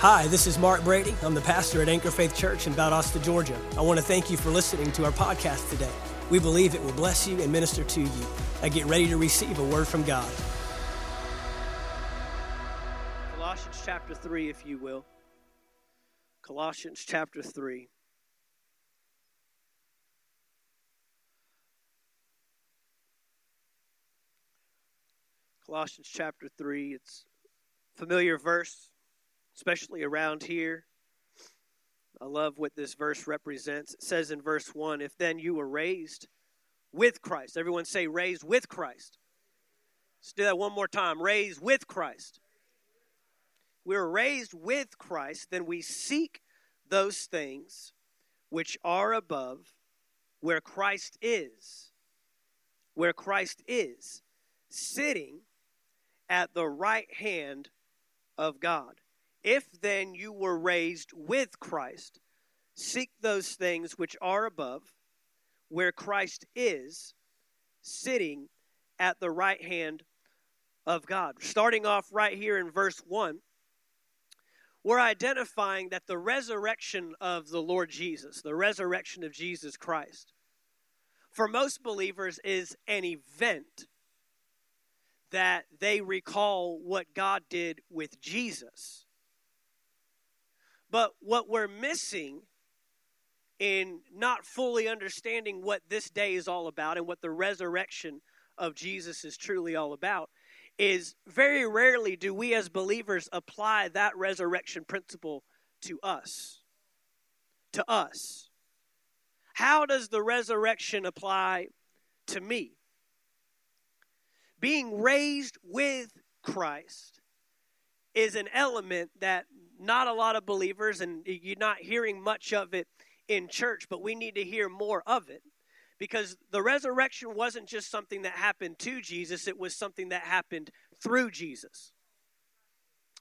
Hi, this is Mark Brady. I'm the pastor at Anchor Faith Church in Valdosta, Georgia. I want to thank you for listening to our podcast today. We believe it will bless you and minister to you. I get ready to receive a word from God. Colossians chapter 3, if you will. Colossians chapter 3. Colossians chapter 3, it's familiar verse especially around here. I love what this verse represents. It says in verse 1 If then you were raised with Christ, everyone say, raised with Christ. Let's do that one more time. Raised with Christ. We are raised with Christ, then we seek those things which are above, where Christ is. Where Christ is, sitting at the right hand of God. If then you were raised with Christ, seek those things which are above, where Christ is, sitting at the right hand of God. Starting off right here in verse 1, we're identifying that the resurrection of the Lord Jesus, the resurrection of Jesus Christ, for most believers is an event that they recall what God did with Jesus. But what we're missing in not fully understanding what this day is all about and what the resurrection of Jesus is truly all about is very rarely do we as believers apply that resurrection principle to us. To us. How does the resurrection apply to me? Being raised with Christ is an element that not a lot of believers, and you're not hearing much of it in church, but we need to hear more of it because the resurrection wasn't just something that happened to Jesus, it was something that happened through Jesus.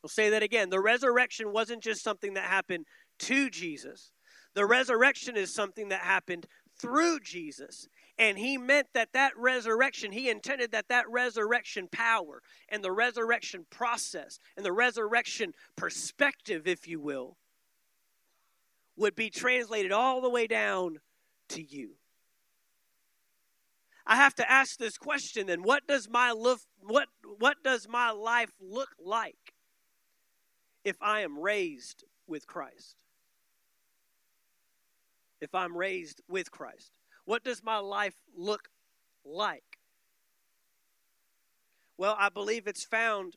I'll say that again. The resurrection wasn't just something that happened to Jesus, the resurrection is something that happened through Jesus. And he meant that that resurrection, he intended that that resurrection power and the resurrection process and the resurrection perspective, if you will, would be translated all the way down to you. I have to ask this question then what does my look what what does my life look like if I am raised with Christ? If I'm raised with Christ. What does my life look like? Well, I believe it's found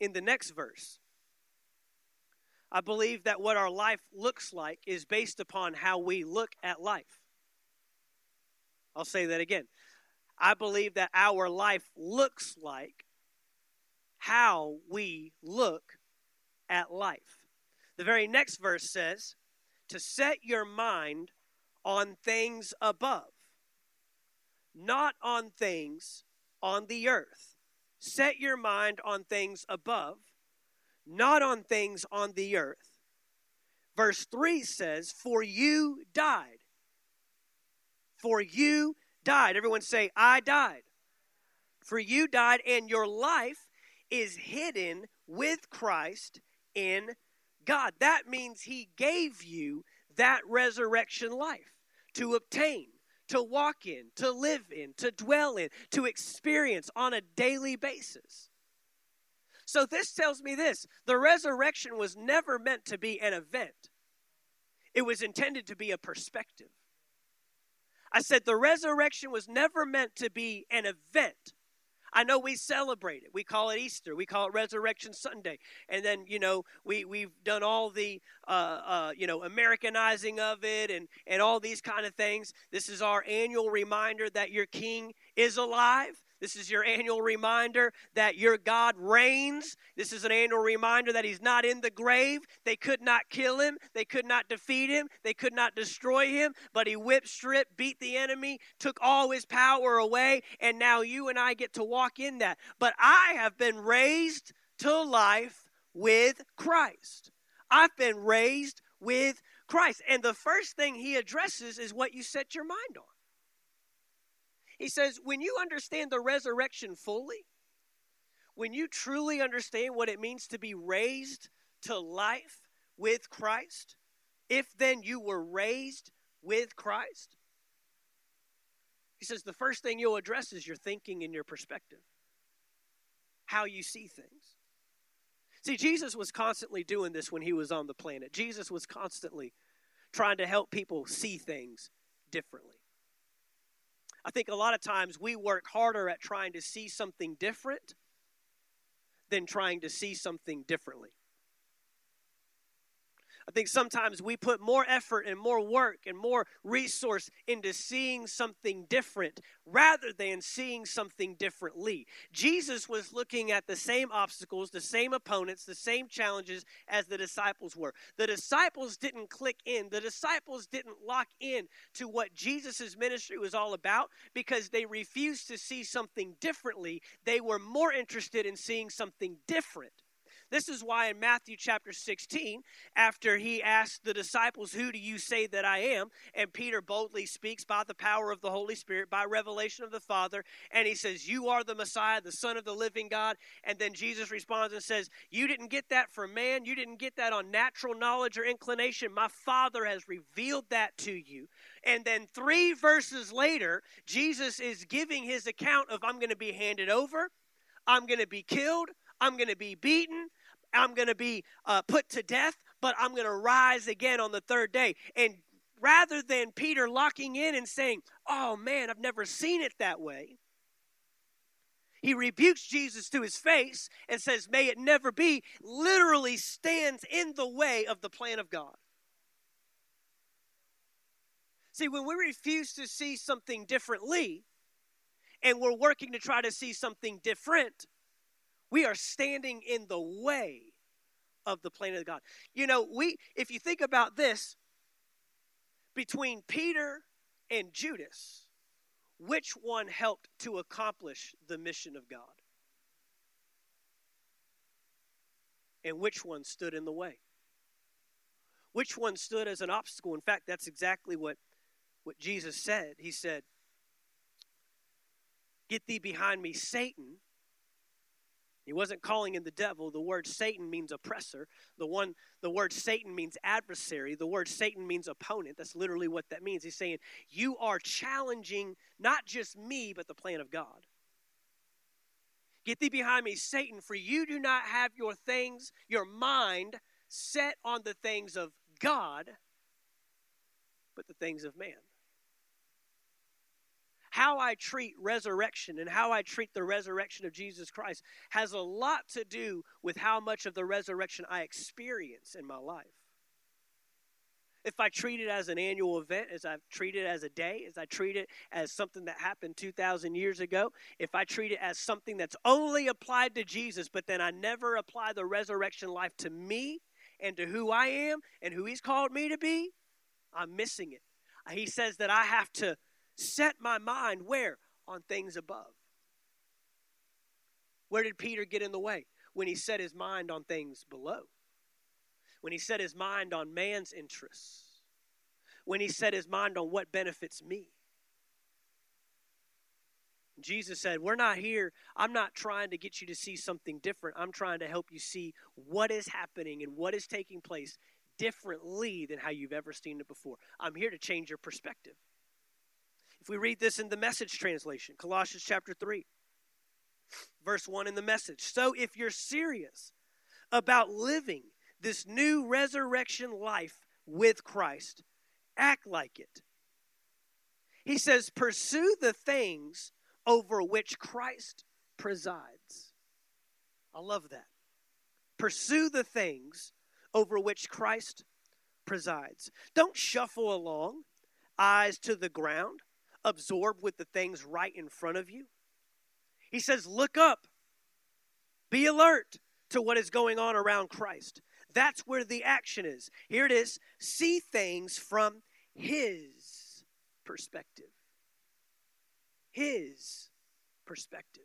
in the next verse. I believe that what our life looks like is based upon how we look at life. I'll say that again. I believe that our life looks like how we look at life. The very next verse says, To set your mind on things above, not on things on the earth. Set your mind on things above, not on things on the earth. Verse 3 says, For you died. For you died. Everyone say, I died. For you died, and your life is hidden with Christ in God. That means He gave you that resurrection life to obtain, to walk in, to live in, to dwell in, to experience on a daily basis. So, this tells me this the resurrection was never meant to be an event, it was intended to be a perspective. I said the resurrection was never meant to be an event. I know we celebrate it. We call it Easter. We call it Resurrection Sunday. And then, you know, we, we've done all the, uh, uh, you know, Americanizing of it and, and all these kind of things. This is our annual reminder that your King is alive. This is your annual reminder that your God reigns. This is an annual reminder that He's not in the grave. They could not kill Him, they could not defeat Him, they could not destroy Him, but He whipped, stripped, beat the enemy, took all His power away, and now you and I get to walk in that. But I have been raised to life with Christ. I've been raised with Christ. And the first thing He addresses is what you set your mind on. He says, when you understand the resurrection fully, when you truly understand what it means to be raised to life, with Christ? If then you were raised with Christ? He says the first thing you'll address is your thinking and your perspective, how you see things. See, Jesus was constantly doing this when he was on the planet. Jesus was constantly trying to help people see things differently. I think a lot of times we work harder at trying to see something different than trying to see something differently. I think sometimes we put more effort and more work and more resource into seeing something different rather than seeing something differently. Jesus was looking at the same obstacles, the same opponents, the same challenges as the disciples were. The disciples didn't click in, the disciples didn't lock in to what Jesus' ministry was all about because they refused to see something differently. They were more interested in seeing something different. This is why in Matthew chapter 16, after he asked the disciples, Who do you say that I am? And Peter boldly speaks by the power of the Holy Spirit, by revelation of the Father, and he says, You are the Messiah, the Son of the living God. And then Jesus responds and says, You didn't get that from man, you didn't get that on natural knowledge or inclination. My Father has revealed that to you. And then three verses later, Jesus is giving his account of, I'm going to be handed over, I'm going to be killed, I'm going to be beaten, I'm going to be uh, put to death, but I'm going to rise again on the third day. And rather than Peter locking in and saying, Oh man, I've never seen it that way, he rebukes Jesus to his face and says, May it never be, literally stands in the way of the plan of God. See, when we refuse to see something differently and we're working to try to see something different, we are standing in the way of the plan of God. You know, we if you think about this, between Peter and Judas, which one helped to accomplish the mission of God? And which one stood in the way? Which one stood as an obstacle? In fact, that's exactly what, what Jesus said. He said, Get thee behind me, Satan, he wasn't calling in the devil. The word Satan means oppressor. The one the word Satan means adversary. The word Satan means opponent. That's literally what that means. He's saying, "You are challenging not just me, but the plan of God." Get thee behind me, Satan, for you do not have your things, your mind set on the things of God, but the things of man how I treat resurrection and how I treat the resurrection of Jesus Christ has a lot to do with how much of the resurrection I experience in my life. If I treat it as an annual event, as I treat it as a day, as I treat it as something that happened 2,000 years ago, if I treat it as something that's only applied to Jesus, but then I never apply the resurrection life to me and to who I am and who He's called me to be, I'm missing it. He says that I have to set my mind where? On things above. Where did Peter get in the way? When he set his mind on things below. When he set his mind on man's interests. When he set his mind on what benefits me. Jesus said, We're not here. I'm not trying to get you to see something different. I'm trying to help you see what is happening and what is taking place differently than how you've ever seen it before. I'm here to change your perspective. If we read this in the message translation, Colossians chapter 3, verse 1 in the message. So if you're serious about living this new resurrection life with Christ, act like it. He says, pursue the things over which Christ presides. I love that. Pursue the things over which Christ presides. Don't shuffle along, eyes to the ground absorbed with the things right in front of you. He says, Look up, be alert to what is going on around Christ. That's where the action is. Here it is see things from His perspective. His perspective.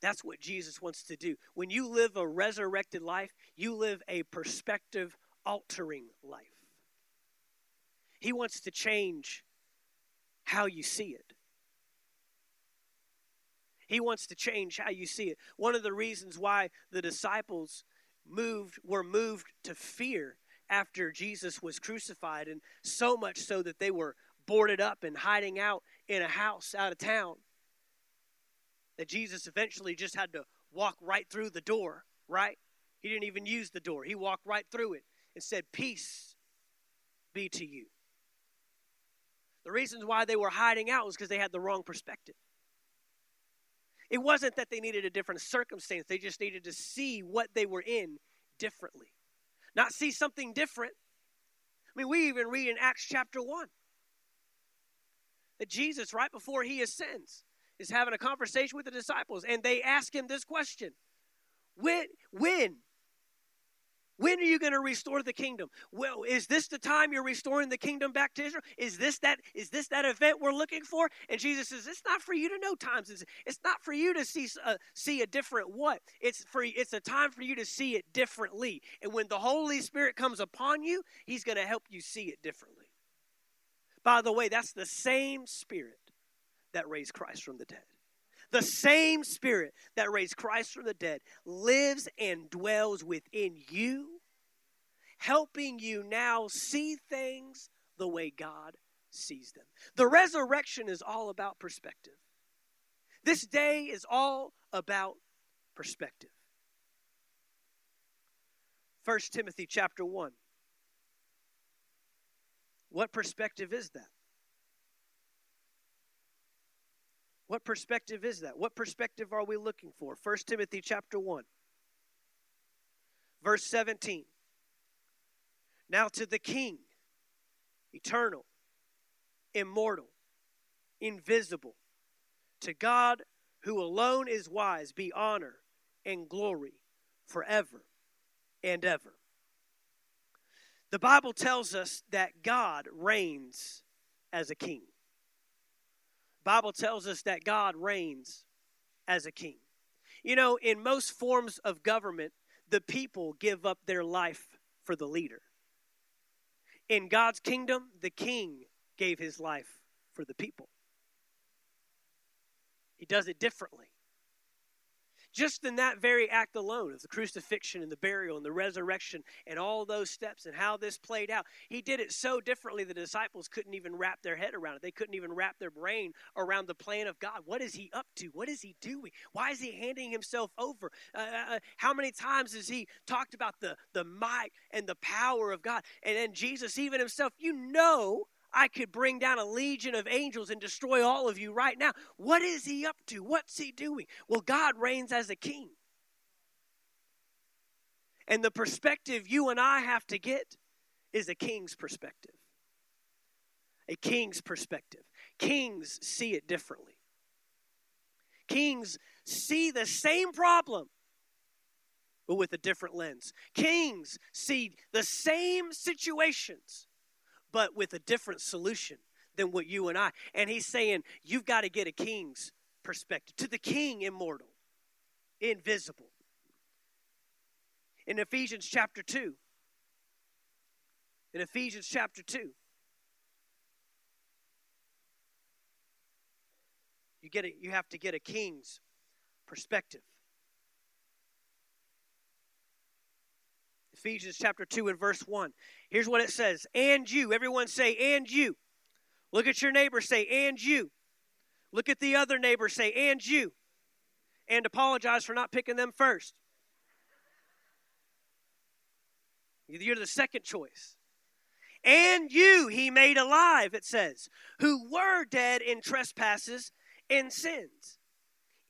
That's what Jesus wants to do. When you live a resurrected life, you live a perspective altering life. He wants to change how you see it. He wants to change how you see it. One of the reasons why the disciples moved were moved to fear after Jesus was crucified, and so much so that they were boarded up and hiding out in a house out of town. That Jesus eventually just had to walk right through the door, right? He didn't even use the door. He walked right through it and said, Peace be to you. The reasons why they were hiding out was because they had the wrong perspective. It wasn't that they needed a different circumstance, they just needed to see what they were in differently. Not see something different. I mean, we even read in Acts chapter 1 that Jesus, right before he ascends, is having a conversation with the disciples, and they ask him this question When, when when are you going to restore the kingdom? Well, is this the time you're restoring the kingdom back to Israel? Is this that is this that event we're looking for? And Jesus says, "It's not for you to know times. It's, not for you to see uh, see a different what. It's for it's a time for you to see it differently. And when the Holy Spirit comes upon you, He's going to help you see it differently. By the way, that's the same Spirit that raised Christ from the dead. The same Spirit that raised Christ from the dead lives and dwells within you, helping you now see things the way God sees them. The resurrection is all about perspective. This day is all about perspective. 1 Timothy chapter 1. What perspective is that? What perspective is that? What perspective are we looking for? 1 Timothy chapter 1 verse 17. Now to the king, eternal, immortal, invisible, to God who alone is wise, be honor and glory forever and ever. The Bible tells us that God reigns as a king. Bible tells us that God reigns as a king. You know, in most forms of government, the people give up their life for the leader. In God's kingdom, the king gave his life for the people. He does it differently. Just in that very act alone of the crucifixion and the burial and the resurrection and all those steps and how this played out, he did it so differently the disciples couldn't even wrap their head around it. They couldn't even wrap their brain around the plan of God. What is he up to? What is he doing? Why is he handing himself over? Uh, uh, uh how many times has he talked about the, the might and the power of God? And then Jesus, even himself, you know I could bring down a legion of angels and destroy all of you right now. What is he up to? What's he doing? Well, God reigns as a king. And the perspective you and I have to get is a king's perspective. A king's perspective. Kings see it differently. Kings see the same problem, but with a different lens. Kings see the same situations, but with a different solution than what you and I. And he's saying, you've got to get a king's perspective to the king immortal, invisible. In Ephesians chapter 2, in Ephesians chapter 2, you get it, you have to get a king's perspective. Ephesians chapter 2 and verse 1. Here's what it says And you, everyone say, and you. Look at your neighbor, say, and you. Look at the other neighbor, say, and you. And apologize for not picking them first. You're the second choice. And you he made alive, it says, who were dead in trespasses and sins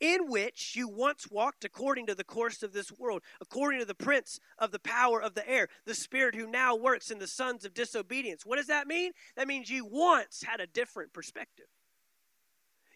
in which you once walked according to the course of this world, according to the prince of the power of the air, the spirit who now works in the sons of disobedience. What does that mean? That means you once had a different perspective.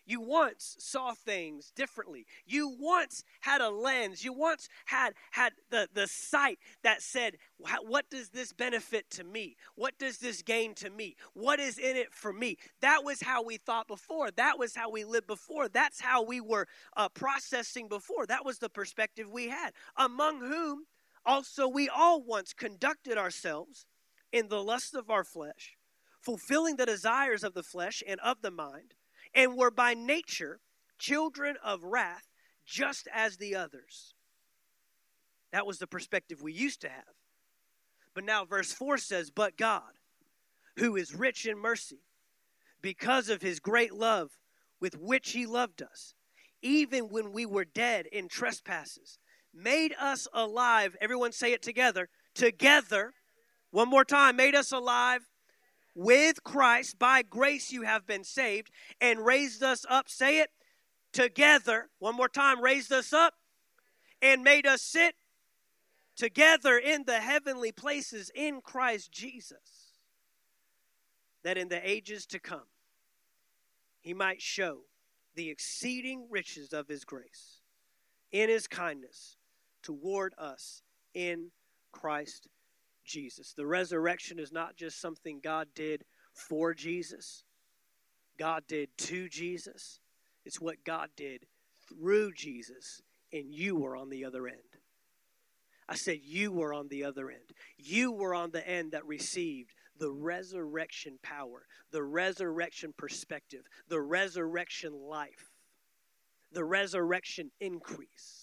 You once saw things differently. You once had a lens. You once had had the, the sight that said, What does this benefit to me? What does this gain to me? What is in it for me? That was how we thought before. That was how we lived before. That's how we were uh, processing before. That was the perspective we had. Among whom also we all once conducted ourselves in the lust of our flesh, fulfilling the desires of the flesh and of the mind and were by nature children of wrath, just as the others. That was the perspective we used to have. But now verse 4 says, But God, who is rich in mercy, because of his great love with which he loved us, even when we were dead in trespasses, made us alive. Everyone say it together. Together. One more time. Made us alive with Christ. By grace you have been saved and raised us up. Say it together. One more time. Raised us up and made us sit together in the heavenly places in Christ Jesus, that in the ages to come he might show the exceeding riches of his grace in his kindness toward us in Christ Jesus. The resurrection is not just something God did for Jesus, God did to Jesus. It's what God did through Jesus, and you were on the other end. I said, You were on the other end. You were on the end that received the resurrection power, the resurrection perspective, the resurrection life, the resurrection increase.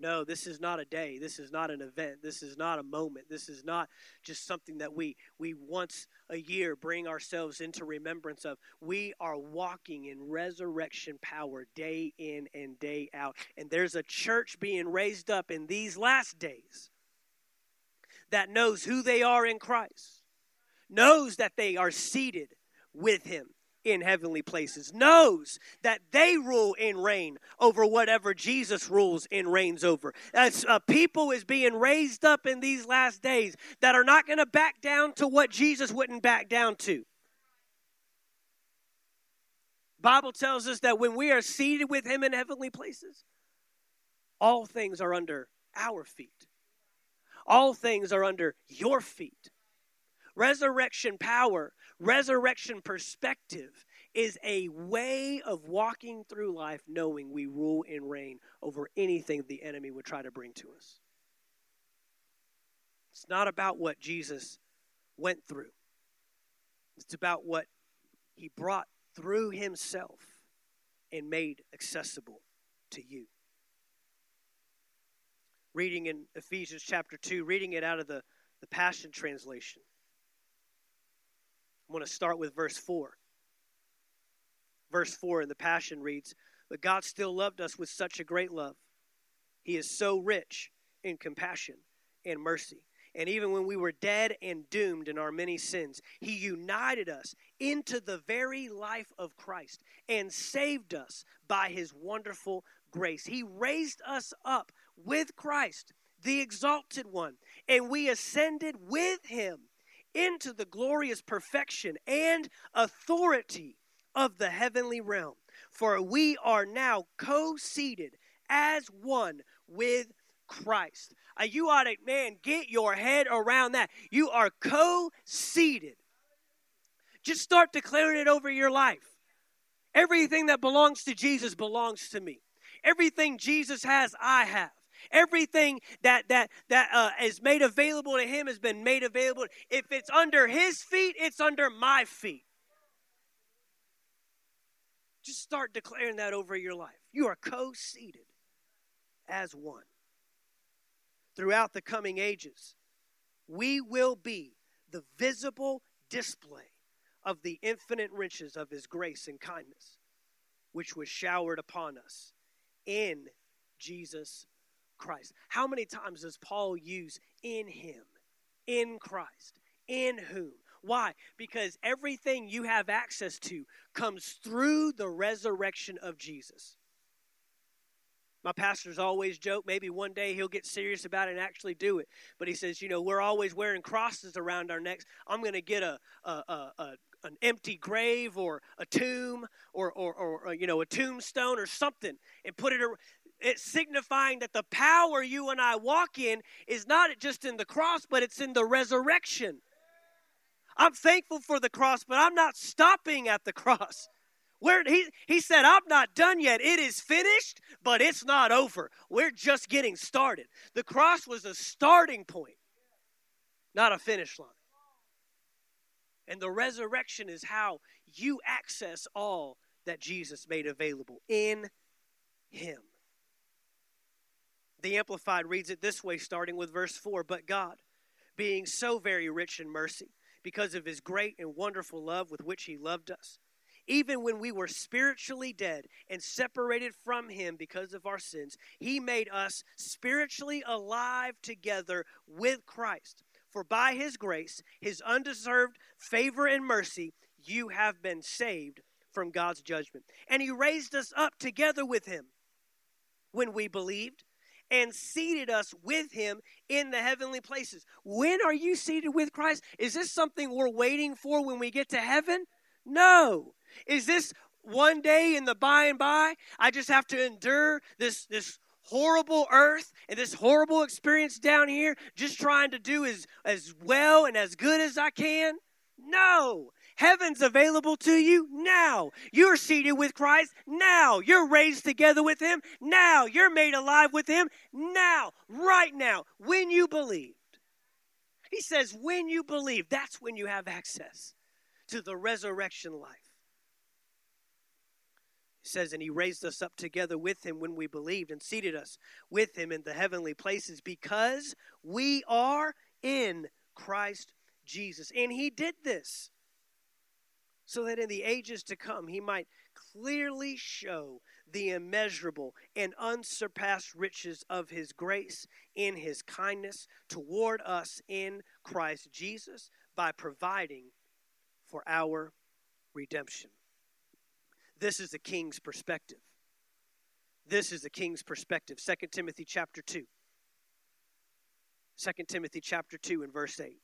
No, this is not a day. This is not an event. This is not a moment. This is not just something that we we once a year bring ourselves into remembrance of. We are walking in resurrection power day in and day out. And there's a church being raised up in these last days that knows who they are in Christ. Knows that they are seated with him in heavenly places, knows that they rule and reign over whatever Jesus rules and reigns over. As a people is being raised up in these last days that are not going to back down to what Jesus wouldn't back down to. Bible tells us that when we are seated with him in heavenly places, all things are under our feet. All things are under your feet. Resurrection power Resurrection perspective is a way of walking through life knowing we rule and reign over anything the enemy would try to bring to us. It's not about what Jesus went through, it's about what he brought through himself and made accessible to you. Reading in Ephesians chapter 2, reading it out of the, the Passion Translation. I'm going to start with verse 4. Verse 4 in the Passion reads, But God still loved us with such a great love. He is so rich in compassion and mercy. And even when we were dead and doomed in our many sins, He united us into the very life of Christ and saved us by His wonderful grace. He raised us up with Christ, the exalted one, and we ascended with Him into the glorious perfection and authority of the heavenly realm. For we are now co seated as one with Christ. Uh, you ought to, man, get your head around that. You are co seated. Just start declaring it over your life. Everything that belongs to Jesus belongs to me. Everything Jesus has, I have. Everything that that that uh, is made available to him has been made available. If it's under his feet, it's under my feet. Just start declaring that over your life. You are co-seated as one. Throughout the coming ages, we will be the visible display of the infinite riches of his grace and kindness, which was showered upon us in Jesus Christ. How many times does Paul use in him, in Christ, in whom? Why? Because everything you have access to comes through the resurrection of Jesus. My pastor's always joke, maybe one day he'll get serious about it and actually do it. But he says, you know, we're always wearing crosses around our necks. I'm going to get a, a, a, a, an empty grave or a tomb or, or, or, or, you know, a tombstone or something and put it it's signifying that the power you and I walk in is not just in the cross, but it's in the resurrection. I'm thankful for the cross, but I'm not stopping at the cross. Where he, he said, I'm not done yet. It is finished, but it's not over. We're just getting started. The cross was a starting point, not a finish line. And the resurrection is how you access all that Jesus made available in Him. The Amplified reads it this way, starting with verse 4 But God, being so very rich in mercy, because of his great and wonderful love with which he loved us, even when we were spiritually dead and separated from him because of our sins, he made us spiritually alive together with Christ. For by his grace, his undeserved favor and mercy, you have been saved from God's judgment. And he raised us up together with him when we believed and seated us with him in the heavenly places. When are you seated with Christ? Is this something we're waiting for when we get to heaven? No. Is this one day in the by and by? I just have to endure this this horrible earth and this horrible experience down here just trying to do as as well and as good as I can? No. Heaven's available to you now. You're seated with Christ now. You're raised together with Him now. You're made alive with Him now, right now, when you believed. He says, when you believe, that's when you have access to the resurrection life. He says, and He raised us up together with Him when we believed and seated us with Him in the heavenly places because we are in Christ Jesus. And He did this so that in the ages to come he might clearly show the immeasurable and unsurpassed riches of his grace in his kindness toward us in Christ Jesus by providing for our redemption. This is the king's perspective. This is the king's perspective. 2 Timothy chapter 2. 2 Timothy chapter 2 and verse 8.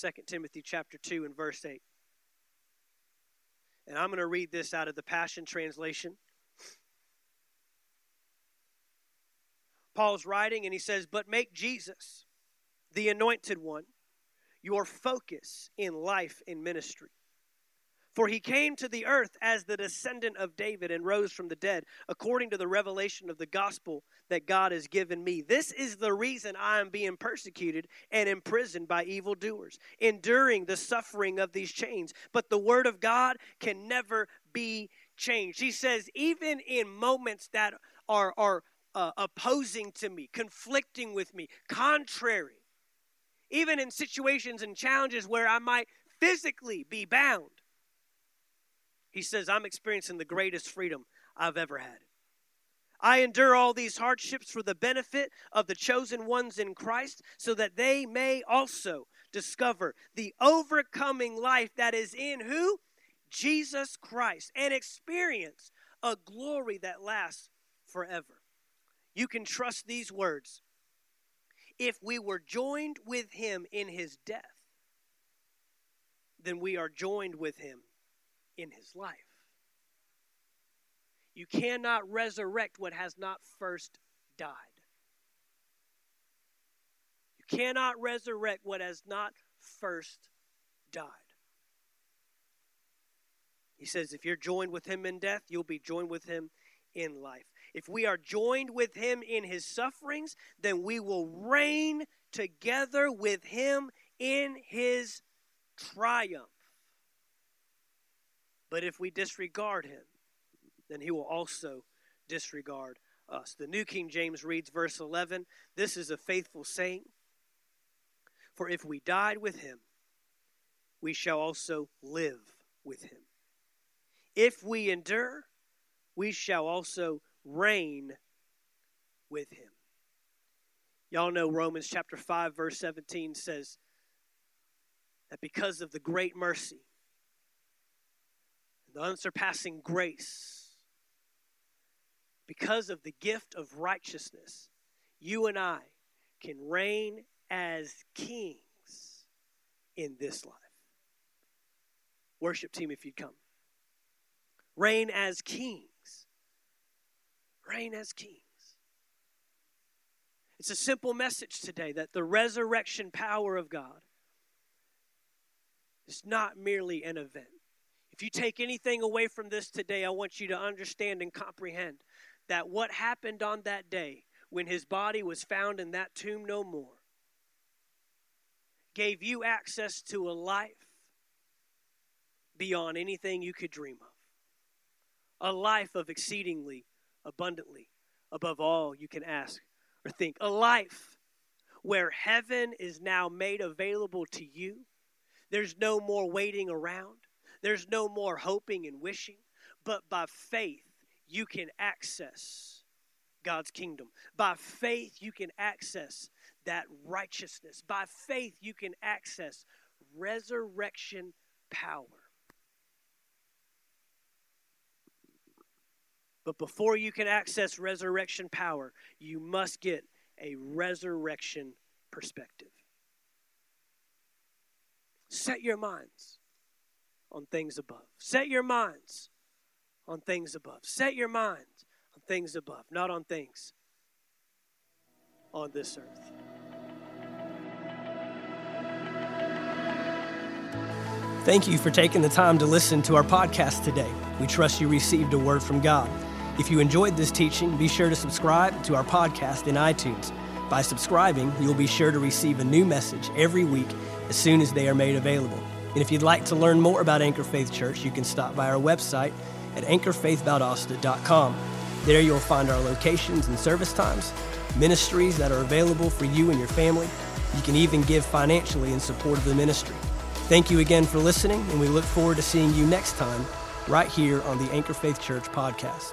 2 Timothy chapter 2 and verse 8. And I'm going to read this out of the Passion Translation. Paul's writing and he says, But make Jesus, the anointed one, your focus in life and ministry. For he came to the earth as the descendant of David and rose from the dead, according to the revelation of the gospel that God has given me. This is the reason I am being persecuted and imprisoned by evildoers, enduring the suffering of these chains. But the word of God can never be changed. He says, even in moments that are, are uh, opposing to me, conflicting with me, contrary, even in situations and challenges where I might physically be bound he says, I'm experiencing the greatest freedom I've ever had. I endure all these hardships for the benefit of the chosen ones in Christ, so that they may also discover the overcoming life that is in who? Jesus Christ, and experience a glory that lasts forever. You can trust these words. If we were joined with him in his death, then we are joined with him in his life. You cannot resurrect what has not first died. You cannot resurrect what has not first died. He says, if you're joined with him in death, you'll be joined with him in life. If we are joined with him in his sufferings, then we will reign together with him in his triumph. But if we disregard him, then he will also disregard us. The New King James reads verse 11 This is a faithful saying. For if we died with him, we shall also live with him. If we endure, we shall also reign with him. Y'all know Romans chapter 5, verse 17 says that because of the great mercy the unsurpassing grace, because of the gift of righteousness, you and I can reign as kings in this life. Worship team, if you'd come. Reign as kings. Reign as kings. It's a simple message today that the resurrection power of God is not merely an event. If you take anything away from this today, I want you to understand and comprehend that what happened on that day when his body was found in that tomb no more gave you access to a life beyond anything you could dream of. a life of exceedingly abundantly above all you can ask or think, a life where heaven is now made available to you. There's no more waiting around, there's no more hoping and wishing, but by faith, you can access God's kingdom. By faith, you can access that righteousness. By faith, you can access resurrection power. But before you can access resurrection power, you must get a resurrection perspective. Set your minds on things above. Set your minds on things above. Set your minds on things above, not on things on this earth. Thank you for taking the time to listen to our podcast today. We trust you received a word from God. If you enjoyed this teaching, be sure to subscribe to our podcast in iTunes. By subscribing, you'll be sure to receive a new message every week as soon as they are made available. And if you'd like to learn more about Anchor Faith Church, you can stop by our website at anchorfaithvaldosta.com. There you'll find our locations and service times, ministries that are available for you and your family. You can even give financially in support of the ministry. Thank you again for listening, and we look forward to seeing you next time right here on the Anchor Faith Church podcast.